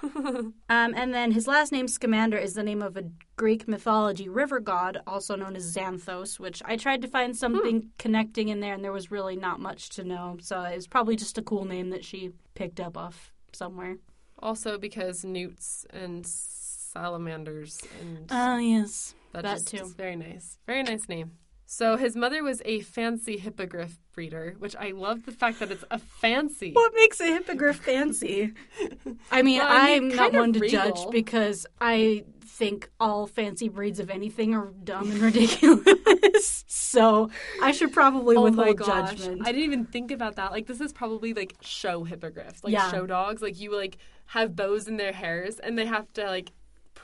S1: *laughs*
S2: Um, and then his last name, Scamander, is the name of a Greek mythology river god, also known as Xanthos, which I tried to find something connecting in there, and there was really not much to know. So it was probably just a cool name that she picked up off somewhere.
S1: Also because newts and salamanders and
S2: Oh, yes.
S1: that,
S2: that too.
S1: very nice. Very nice name. So his mother was a fancy hippogriff breeder, which I love the fact that it's a fancy.
S2: What makes a hippogriff fancy? I mean,
S1: Well, I mean,
S2: I'm not one to
S1: regal.
S2: judge because I think all fancy breeds of anything are dumb and *laughs* ridiculous. so I should probably
S1: Oh
S2: withhold judgment.
S1: I didn't even think about that. Like this is probably like show hippogriffs, like
S2: Yeah.
S1: show dogs. Like you like have bows in their hairs and they have to like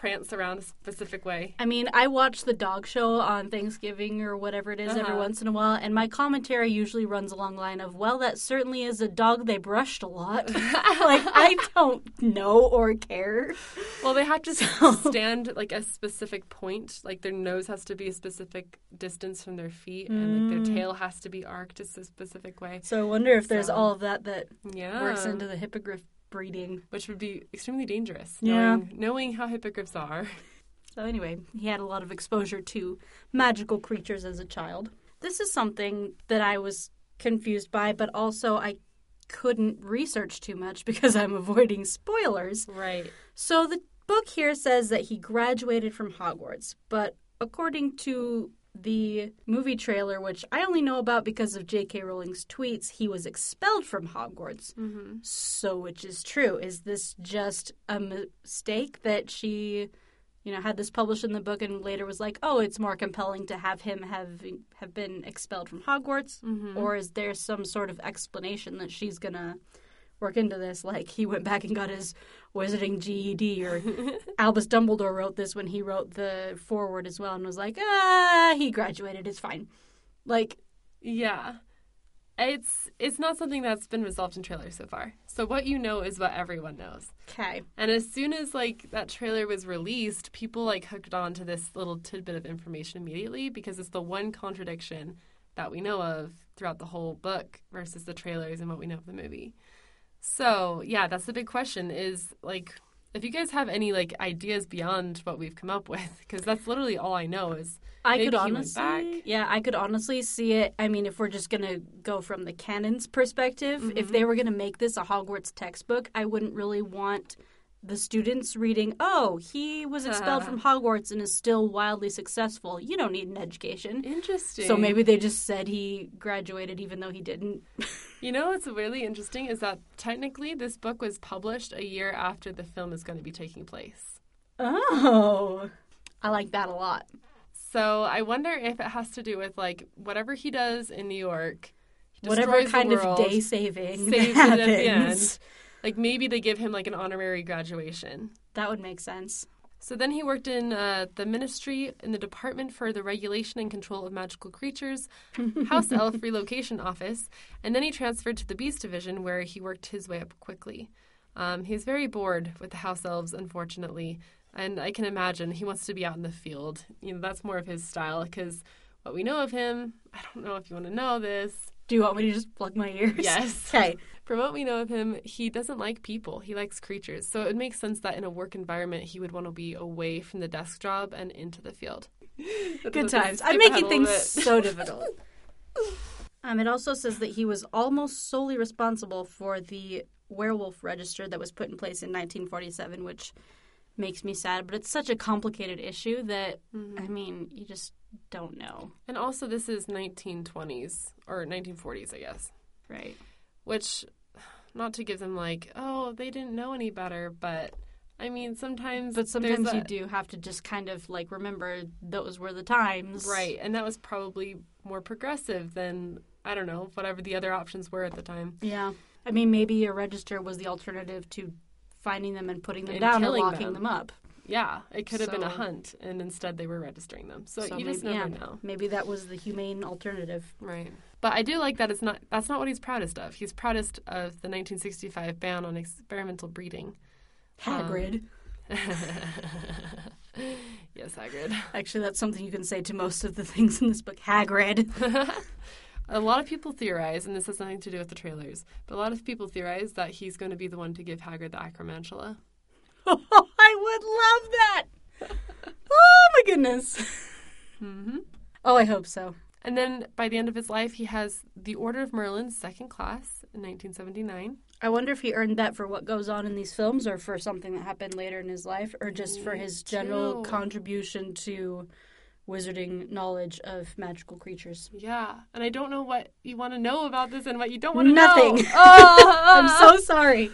S1: prance around a specific way.
S2: I mean, I watch the dog show on Thanksgiving or whatever it is every
S1: Uh-huh.
S2: once in a while, and my commentary usually runs along the line of, "Well, that certainly is a dog they brushed a lot." *laughs* like I don't know or care.
S1: Well, they have to
S2: So-
S1: stand like a specific point. Like their nose has to be a specific distance from their feet, and like
S2: Mm.
S1: their tail has to be arced a specific way.
S2: So I wonder if there's
S1: So-
S2: all of that that
S1: Yeah,
S2: works into the hippogriff breeding.
S1: which would be extremely dangerous.
S2: Yeah.
S1: knowing, knowing how hippogriffs are. *laughs*
S2: So anyway, he had a lot of exposure to magical creatures as a child. This is something that I was confused by, but also I couldn't research too much *laughs* because I'm avoiding spoilers.
S1: Right.
S2: So the book here says that he graduated from Hogwarts, but according to the movie trailer, which I only know about because of J.K. Rowling's tweets, he was expelled from Hogwarts.
S1: Mm-hmm.
S2: So, which is true? Is this just a mistake that she, you know, had this published in the book and later was like, oh, it's more compelling to have him have have been expelled from Hogwarts,
S1: Mhm.
S2: or is there some sort of explanation that she's gonna work into this? Like he went back and got his wizarding GED, or *laughs* Albus Dumbledore wrote this when he wrote the foreword as well, and was like, ah, he graduated, it's fine. Like,
S1: Yeah. It's it's not something that's been resolved in trailers so far. So what you know is what everyone knows.
S2: Okay.
S1: And as soon as like that trailer was released, people like hooked on to this little tidbit of information immediately because it's the one contradiction that we know of throughout the whole book versus the trailers and what we know of the movie. So, yeah, that's the big question is like if you guys have any like ideas beyond what we've come up with *laughs* because that's literally all I know is
S2: I could honestly, yeah, I could honestly see it. I mean, if we're just gonna go from the canon's perspective, if
S1: Mm-hmm.
S2: they were gonna make this a Hogwarts textbook, I wouldn't really want the students reading, "Oh, he was expelled from *laughs* Hogwarts and is still wildly successful." You don't need an education.
S1: Interesting.
S2: So maybe they just said he graduated even though he didn't. *laughs*
S1: You know what's really interesting is that technically this book was published a year after the film is going to be taking place.
S2: Oh, I like that a lot.
S1: So I wonder if it has to do with like whatever he does in New York,
S2: Whatever kind of day saving
S1: saves *laughs*
S2: happens.
S1: At the end. Like maybe they give him like an honorary graduation.
S2: That would make sense.
S1: So then he worked in uh, the ministry in the Department for the Regulation and Control of Magical Creatures, *laughs* House Elf Relocation Office, and then he transferred to the Beast Division where he worked his way up quickly. Um, he's very bored with the House Elves, unfortunately, and I can imagine he wants to be out in the field. You know, that's more of his style because what we know of him, I don't know if you want to know this.
S2: Do you want me to just plug my ears?
S1: Yes. *laughs*
S2: Okay.
S1: From what we know of him, he doesn't like people. He likes creatures. So it makes sense that in a work environment, he would want to be away from the desk job and into the field. *laughs*
S2: Good times. I'm making things so *laughs* difficult. Um, it also says that he was almost solely responsible for the werewolf register that was put in place in 1947, which makes me sad. But it's such a complicated issue that mm-hmm. I mean, you just don't know,
S1: And also, this is 1920s or 1940s, I guess.
S2: right?
S1: Which, not to give them like, oh, they didn't know any better, but I mean, sometimes.
S2: But sometimes you do have to just kind of like remember those were the times,
S1: Right. And that was probably more progressive than, I don't know, whatever the other options were at the time.
S2: Yeah. I mean, maybe a register was the alternative to finding them and putting them
S1: And
S2: down or
S1: killing
S2: locking
S1: them.
S2: them up.
S1: Yeah, it could have been a hunt, and instead they were registering them. So,
S2: So
S1: you just
S2: maybe-
S1: never
S2: yeah,
S1: know.
S2: Maybe that was the humane alternative.
S1: Right. But I do like that it's not that's not what he's proudest of. He's proudest of the 1965 ban on experimental breeding.
S2: Hagrid.
S1: Um, *laughs* yes, Hagrid.
S2: Actually, that's something you can say to most of the things in this book. Hagrid. *laughs*
S1: a lot of people theorize, and this has nothing to do with the trailers, but a lot of people theorize that he's going to be the one to give Hagrid the acromantula.
S2: Oh, *laughs* I would love that. *laughs* Oh my goodness.
S1: Mm-hmm.
S2: Oh, I hope so.
S1: And then by the end of his life, he has the Order of Merlin, second class, in 1979.
S2: I wonder if he earned that for what goes on in these films or for something that happened later in his life or just for his general
S1: too.
S2: contribution to wizarding knowledge of magical creatures.
S1: Yeah, and I don't know what you want to know about this and what you don't want to know. Nothing. Oh, *laughs* *laughs*
S2: I'm so ah. sorry.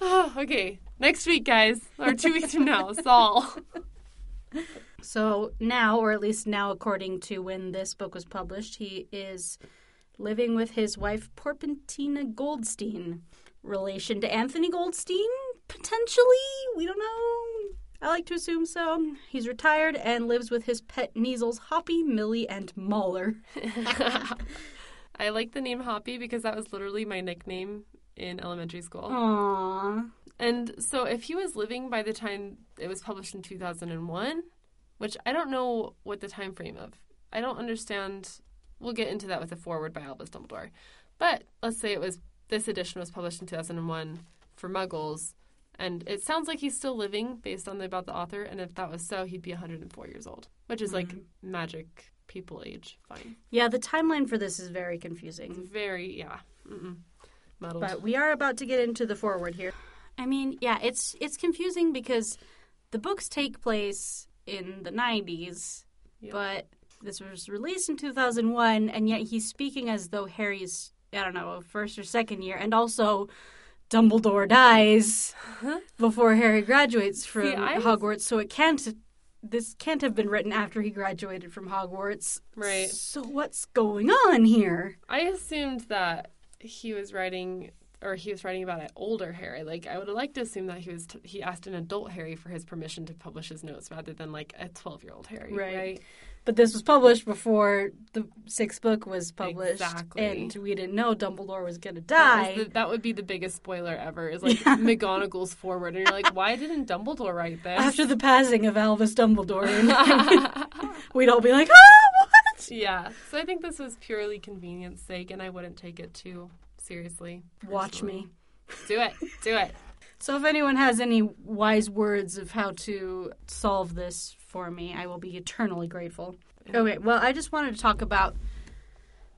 S1: Oh, *sighs* okay. Next week, guys, or two weeks from now, Saul. *laughs*
S2: So now, or at least now, according to when this book was published, he is living with his wife, Porpentina Goldstein. Relation to Anthony Goldstein? Potentially? We don't know. I like to assume so. He's retired and lives with his pet Kneazles, Hoppy, Millie, and Mauler. *laughs*
S1: I like the name Hoppy because that was literally my nickname in elementary school.
S2: Aww.
S1: And so if he was living by the time it was published in 2001, which I don't know what the time frame of. I don't understand. We'll get into that with the foreword by Albus Dumbledore. But let's say it was this edition was published in 2001 for Muggles, and it sounds like he's still living based on the, about the author. And if that was so, he'd be 104 years old, which is like mm-hmm. magic people age. Fine,
S2: Yeah, the timeline for this is very confusing.
S1: very yeah, muddled.
S2: But we are about to get into the foreword here. I mean, yeah, it's it's confusing because the books take place in the 90s,
S1: Yep.
S2: but this was released in 2001 and yet he's speaking as though Harry's I don't know, first or second year and also Dumbledore dies uh-huh. before Harry graduates from
S1: See,
S2: Hogwarts, so it can't this can't have been written after he graduated from Hogwarts.
S1: Right.
S2: So what's going on here?
S1: I assumed that he was writing or he was writing about an older Harry. Like I would have liked to assume that he was t- he asked an adult Harry for his permission to publish his notes rather than like a twelve year old Harry.
S2: Right.
S1: Right.
S2: But this was published before the sixth book was published,
S1: Exactly.
S2: and we didn't know Dumbledore was going to die.
S1: was the, that would be the biggest spoiler ever. Is like McGonagall's foreword, and you're like, why didn't Dumbledore write this?
S2: After the passing of Albus Dumbledore, *laughs* *laughs* we'd all be like, "Ah, what?"
S1: yeah. So I think this was purely convenience sake, and I wouldn't take it too seriously.
S2: Watch me.
S1: Do it. Do it.
S2: So, if anyone has any wise words of how to solve this for me, I will be eternally grateful. Okay, well, I just wanted to talk about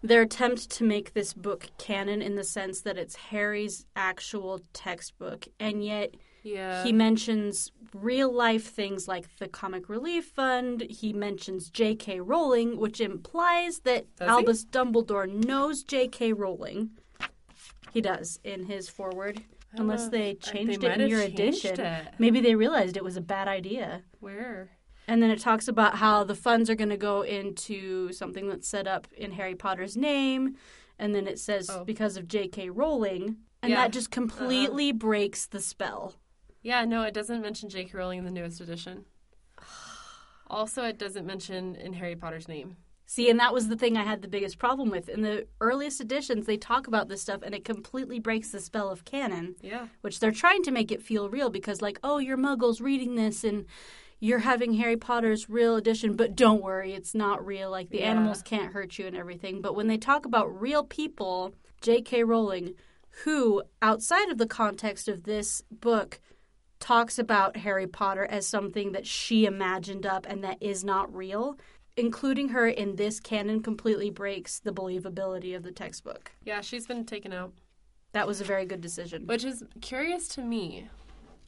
S2: their attempt to make this book canon in the sense that it's Harry's actual textbook, and yet
S1: Yeah.
S2: he mentions real life things like the Comic Relief Fund. He mentions J.K. Rowling, which implies that
S1: Does he?
S2: Albus Dumbledore knows J.K. Rowling. He does in his
S1: don't
S2: Unless
S1: know.
S2: they
S1: I- they
S2: changed it in your edition.
S1: it.
S2: Maybe they realized it was a bad idea.
S1: Where?
S2: And then it talks about how the funds are going to go into something that's set up in Harry Potter's name. And then it says
S1: Oh.
S2: because of J.K. Rowling. And
S1: Yeah.
S2: that just completely uh-huh. breaks the spell.
S1: Yeah, no, it doesn't mention J.K. Rowling in the newest edition. *sighs* Also, it doesn't mention in Harry Potter's name.
S2: See, and that was the thing I had the biggest problem with. In the earliest editions, they talk about this stuff and it completely breaks the spell of canon,
S1: Yeah.
S2: which they're trying to make it feel real because, like, oh, you're muggles reading this and you're having Harry Potter's real edition, but don't worry, it's not real. Like, the
S1: Yeah.
S2: animals can't hurt you and everything. But when they talk about real people, J.K. Rowling, who, outside of the context of this book, talks about Harry Potter as something that she imagined up and that is not real. Including her in this canon completely breaks the believability of the textbook.
S1: Yeah, she's been taken out.
S2: That was a very good decision.
S1: Which is curious to me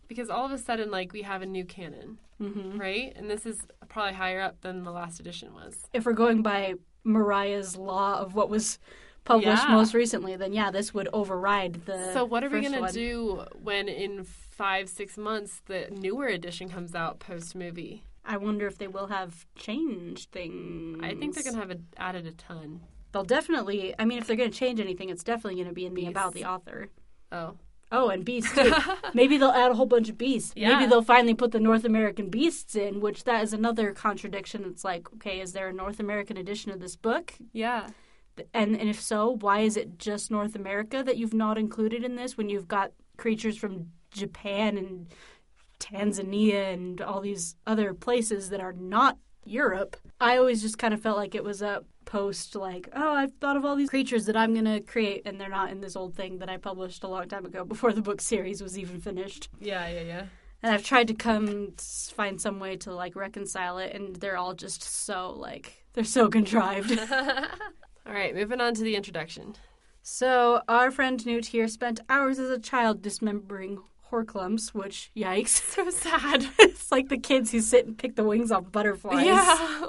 S1: because all of a sudden, like, we have a new canon,
S2: hmm
S1: right? And this is probably higher up than the last edition was.
S2: If we're going by Mariah's law of what was published
S1: Yeah.
S2: most recently, then yeah, this would override the.
S1: So, what are we going to do when in five, six months the newer edition comes out post movie?
S2: I wonder if they will have changed things.
S1: I think they're going to have a, added a ton.
S2: They'll definitely. I mean, if they're going to change anything, it's definitely going to be in the about the author.
S1: Oh.
S2: Oh, and beasts too. *laughs* Maybe they'll add a whole bunch of beasts.
S1: Yeah.
S2: Maybe they'll finally put the North American beasts in, which that is another contradiction. It's like, okay, is there a North American edition of this book?
S1: Yeah.
S2: And and if so, why is it just North America that you've not included in this when you've got creatures from Japan and Tanzania and all these other places that are not Europe? I always just kind of felt like it was a post like, oh, I've thought of all these creatures that I'm going to create and they're not in this old thing that I published a long time ago before the book series was even finished.
S1: Yeah, yeah, yeah.
S2: And I've tried to come find some way to like reconcile it and they're all just so like they're so contrived. *laughs* *laughs*
S1: All right, moving on to the introduction.
S2: So our friend Newt here spent hours as a child dismembering Horklumps, which yikes.
S1: So sad. *laughs*
S2: it's like the kids who sit and pick the wings off butterflies.
S1: Yeah.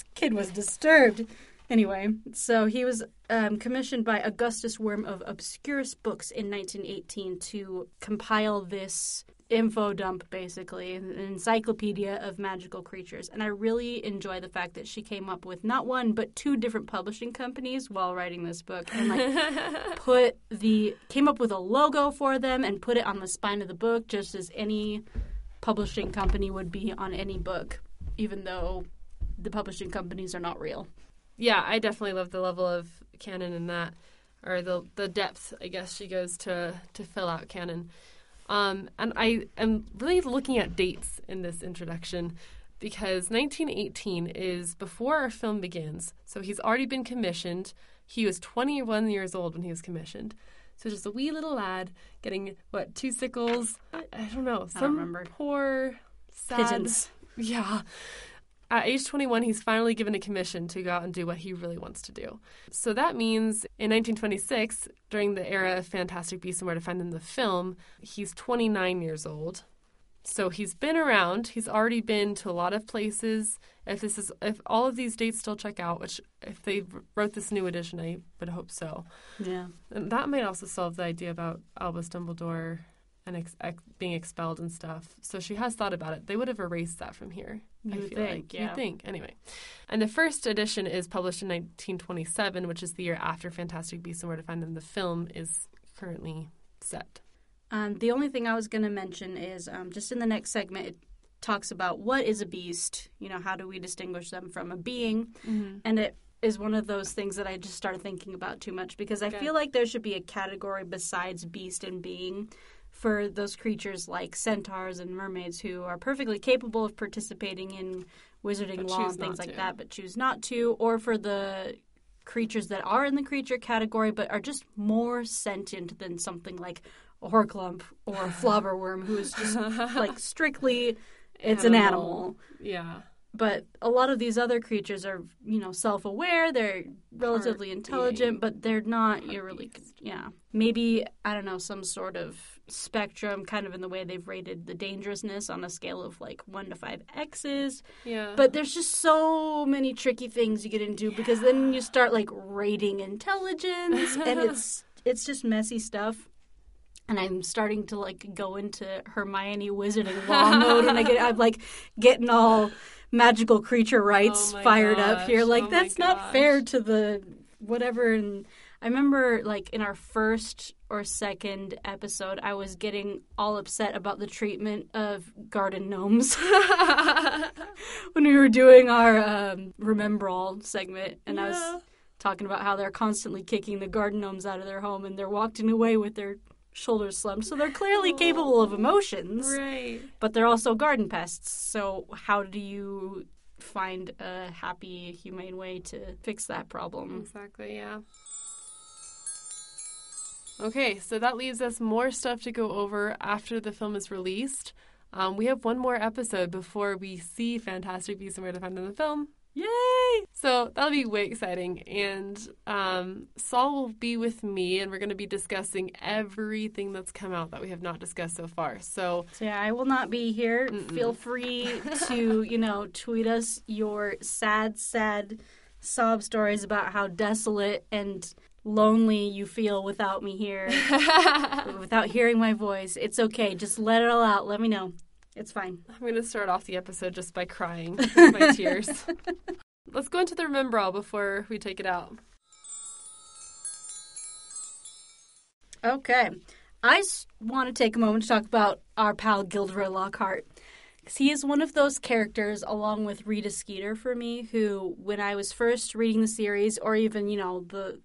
S2: This kid was disturbed. Anyway, so he was um, commissioned by Augustus Worm of Obscurus Books in 1918 to compile this info dump, basically, an encyclopedia of magical creatures. And I really enjoy the fact that she came up with not one, but two different publishing companies while writing this book. And like *laughs* put the came up with a logo for them and put it on the spine of the book just as any publishing company would be on any book even though the publishing companies are not real
S1: yeah, I definitely love the level of canon in that, or the the depth. I guess she goes to to fill out canon. Um, and I am really looking at dates in this introduction because 1918 is before our film begins. So he's already been commissioned. He was 21 years old when he was commissioned. So just a wee little lad getting what two sickles? I, I don't know. Some
S2: remember.
S1: poor sad
S2: pigeons
S1: yeah. At age 21, he's finally given a commission to go out and do what he really wants to do. So that means in 1926, during the era of Fantastic Beasts and Where to Find Them, the film, he's 29 years old. So he's been around. He's already been to a lot of places. If this is, if all of these dates still check out, which if they wrote this new edition, I would hope so.
S2: yeah
S1: And that might also solve the idea about Albus Dumbledore and ex- ex- being expelled and stuff. So she has thought about it. They would have erased that from here. I
S2: You would
S1: feel
S2: think,
S1: like.
S2: yeah.
S1: You'd think. Anyway. And the first edition is published in 1927, which is the year after Fantastic Beasts and Where to Find Them. The film is currently set.
S2: Um, the only thing I was going to mention is um, just in the next segment, it talks about what is a beast. You know, how do we distinguish them from a being?
S1: Mm-hmm.
S2: And it is one of those things that I just started thinking about too much because I
S1: Okay.
S2: feel like there should be a category besides beast and being for those creatures like centaurs and mermaids who are perfectly capable of participating in wizarding
S1: But
S2: law and things like
S1: to.
S2: that, but choose not to, or for the creatures that are in the creature category but are just more sentient than something like a horklump or a *laughs* flobberworm who is just like *laughs* strictly it's an animal
S1: Yeah.
S2: But a lot of these other creatures are you know self-aware they're relatively
S1: Part
S2: intelligent
S1: being,
S2: but they're not you're really
S1: beast.
S2: yeah maybe i don't know some sort of spectrum kind of in the way they've rated the dangerousness on a scale of like 1 to 5 x's
S1: Yeah.
S2: but there's just so many tricky things you get into because then you start like rating intelligence and *laughs* it's it's just messy stuff and I'm starting to like go into Hermione wizarding law mode and I get I'm like getting all magical creature rights
S1: Oh
S2: fired up here. Like
S1: oh
S2: that's not fair to the whatever. And I remember like in our first or second episode I was getting all upset about the treatment of garden gnomes. *laughs* When we were doing our um, Remembrall segment and I was talking about how they're constantly kicking the garden gnomes out of their home and they're walking away with their shoulders slumped. So they're clearly capable of emotions,
S1: Right.
S2: but they're also garden pests. So how do you find a happy, humane way to fix that problem?
S1: Exactly, yeah. Okay, so that leaves us more stuff to go over after the film is released. Um, we have one more episode before we see Fantastic Beasts and Where to Find Them in the film.
S2: Yay!
S1: So that'll be way exciting. And um, Saul will be with me, and we're going to be discussing everything that's come out that we have not discussed so far. So
S2: So yeah, I will not be here. Feel free to, you know, tweet us your sad, sad sob stories about how desolate and lonely you feel without me here, *laughs* without hearing my voice. It's okay. Just let it all out. Let me know. It's fine.
S1: I'm going to start off the episode just by crying *laughs* with my tears. Let's go into the Remembrall before we take it out.
S2: Okay. I want to take a moment to talk about our pal Gilderoy Lockhart. Because he is one of those characters, along with Rita Skeeter for me, who, when I was first reading the series, or even, you know, the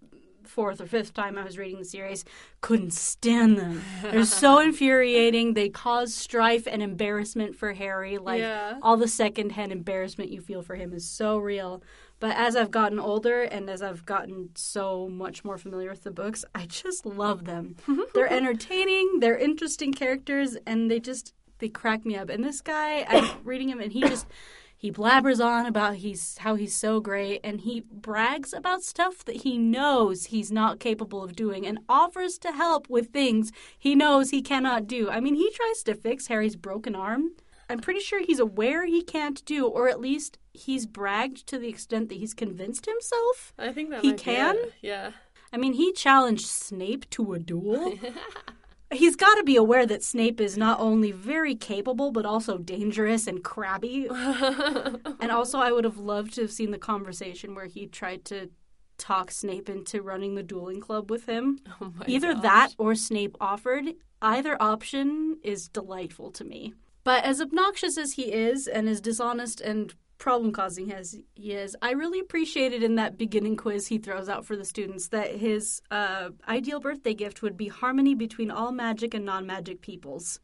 S2: fourth or fifth time I was reading the series, couldn't stand them. They're so *laughs* infuriating. They cause strife and embarrassment for Harry. Like,
S1: Yeah.
S2: all the secondhand embarrassment you feel for him is so real. But as I've gotten older and as I've gotten so much more familiar with the books, I just love them. *laughs* they're entertaining, they're interesting characters, and they just they crack me up. And this guy, I'm reading him, and he just *coughs* he blabbers on about he's how he's so great, and he brags about stuff that he knows he's not capable of doing, and offers to help with things he knows he cannot do. I mean, he tries to fix Harry's broken arm. I'm pretty sure he's aware he can't do, or at least he's bragged to the extent that he's convinced himself.
S1: I think that
S2: He can?
S1: Yeah.
S2: I mean, he challenged Snape to a duel. *laughs* He's got to be aware that Snape is not only very capable, but also dangerous and crabby. *laughs* and also, I would have loved to have seen the conversation where he tried to talk Snape into running the dueling club with him.
S1: Oh my
S2: Either
S1: gosh.
S2: that or Snape offered. Either option is delightful to me. But as obnoxious as he is, and as dishonest and problem causing as he is, I really appreciated in that beginning quiz he throws out for the students that his uh, ideal birthday gift would be harmony between all magic and non magic peoples.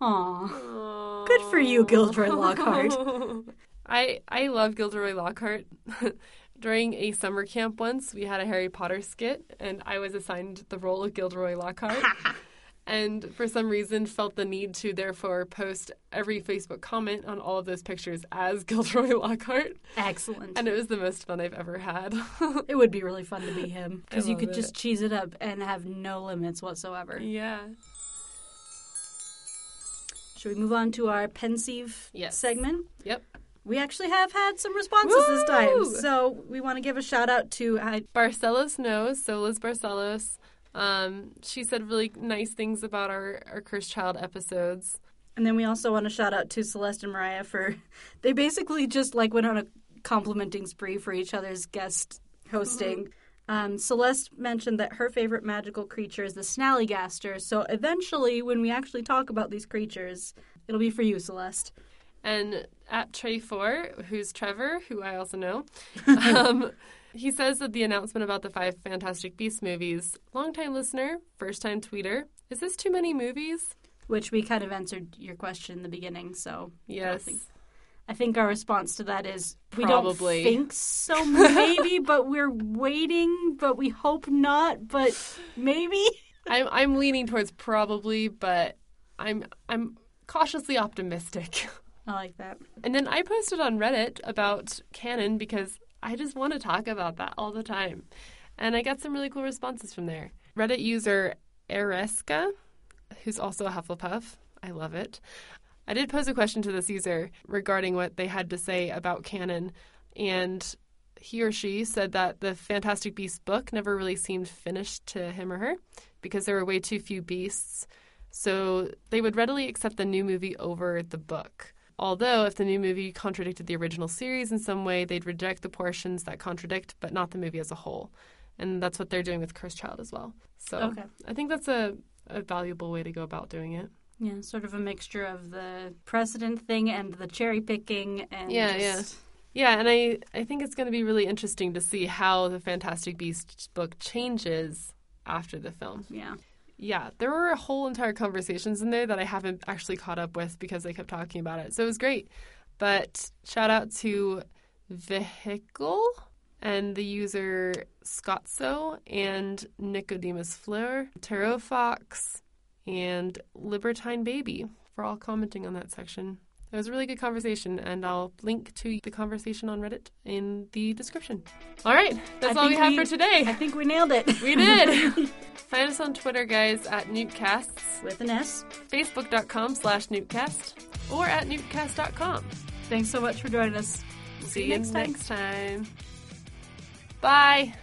S2: Aww. Good for you, Gilderoy Lockhart. *laughs*
S1: I I love Gilderoy Lockhart. *laughs* During a summer camp once, we had a Harry Potter skit, and I was assigned the role of Gilderoy Lockhart. *laughs* and for some reason, felt the need to therefore post every Facebook comment on all of those pictures as *laughs* Gilderoy Lockhart.
S2: Excellent.
S1: And it was the most fun I've ever had. *laughs*
S2: it would be really fun to be him because you could
S1: it.
S2: just cheese it up and have no limits whatsoever.
S1: yeah.
S2: Should we move on to our Pensieve
S1: Yes.
S2: segment?
S1: Yep.
S2: We actually have had some responses this time, so we want to give a shout out to uh,
S1: Barcelos knows, so Liz Barcelos. Um, she said really nice things about our, our Cursed Child episodes.
S2: and then we also want to shout out to Celeste and Mariah for they basically just like went on a complimenting spree for each other's guest hosting. Um, Celeste mentioned that her favorite magical creature is the Snallygaster. So eventually, when we actually talk about these creatures, it'll be for you, Celeste.
S1: And at Trey4, who's Trevor, who I also know, *laughs* um, he says that the announcement about the five Fantastic Beasts movies, longtime listener, first time tweeter, is this too many movies?
S2: Which we kind of answered your question in the beginning, so
S1: Yes.
S2: think- I think our response to that is we
S1: Probably.
S2: don't think so, maybe, *laughs* but we're waiting, but we hope not, but maybe. *laughs*
S1: I'm I'm leaning towards probably, but I'm I'm cautiously optimistic. *laughs*
S2: I like that.
S1: And then I posted on Reddit about canon because I just want to talk about that all the time. And I got some really cool responses from there. Reddit user Ereska, who's also a Hufflepuff, I love it. I did pose a question to this user regarding what they had to say about canon, and he or she said that the Fantastic Beasts book never really seemed finished to him or her because there were way too few beasts. So they would readily accept the new movie over the book. Although, if the new movie contradicted the original series in some way, they'd reject the portions that contradict, but not the movie as a whole. And that's what they're doing with Cursed Child as well. So
S2: Okay.
S1: I think that's a, a valuable way to go about doing it.
S2: Yeah, sort of a mixture of the precedent thing and the cherry picking and
S1: Yeah,
S2: just,
S1: Yeah, and I, I think it's going to be really interesting to see how the Fantastic Beasts book changes after the film.
S2: yeah.
S1: Yeah, there were a whole entire conversations in there that I haven't actually caught up with because they kept talking about it. So it was great. But shout out to Vehicle and the user Scotso and Nicodemus Fleur, Tarot Fox, and Libertine Baby for all commenting on that section. It was a really good conversation, and I'll link to the conversation on Reddit in the description. All right, that's
S2: I
S1: all we have
S2: we-
S1: for today.
S2: I think we nailed it.
S1: We did. *laughs* Find us on Twitter, guys, at Newtcasts,
S2: With an S.
S1: Facebook.com slash Newtcast, or at Newtcast.com.
S2: Thanks so much for joining us.
S1: See,
S2: you
S1: you
S2: next time.
S1: next time. Bye.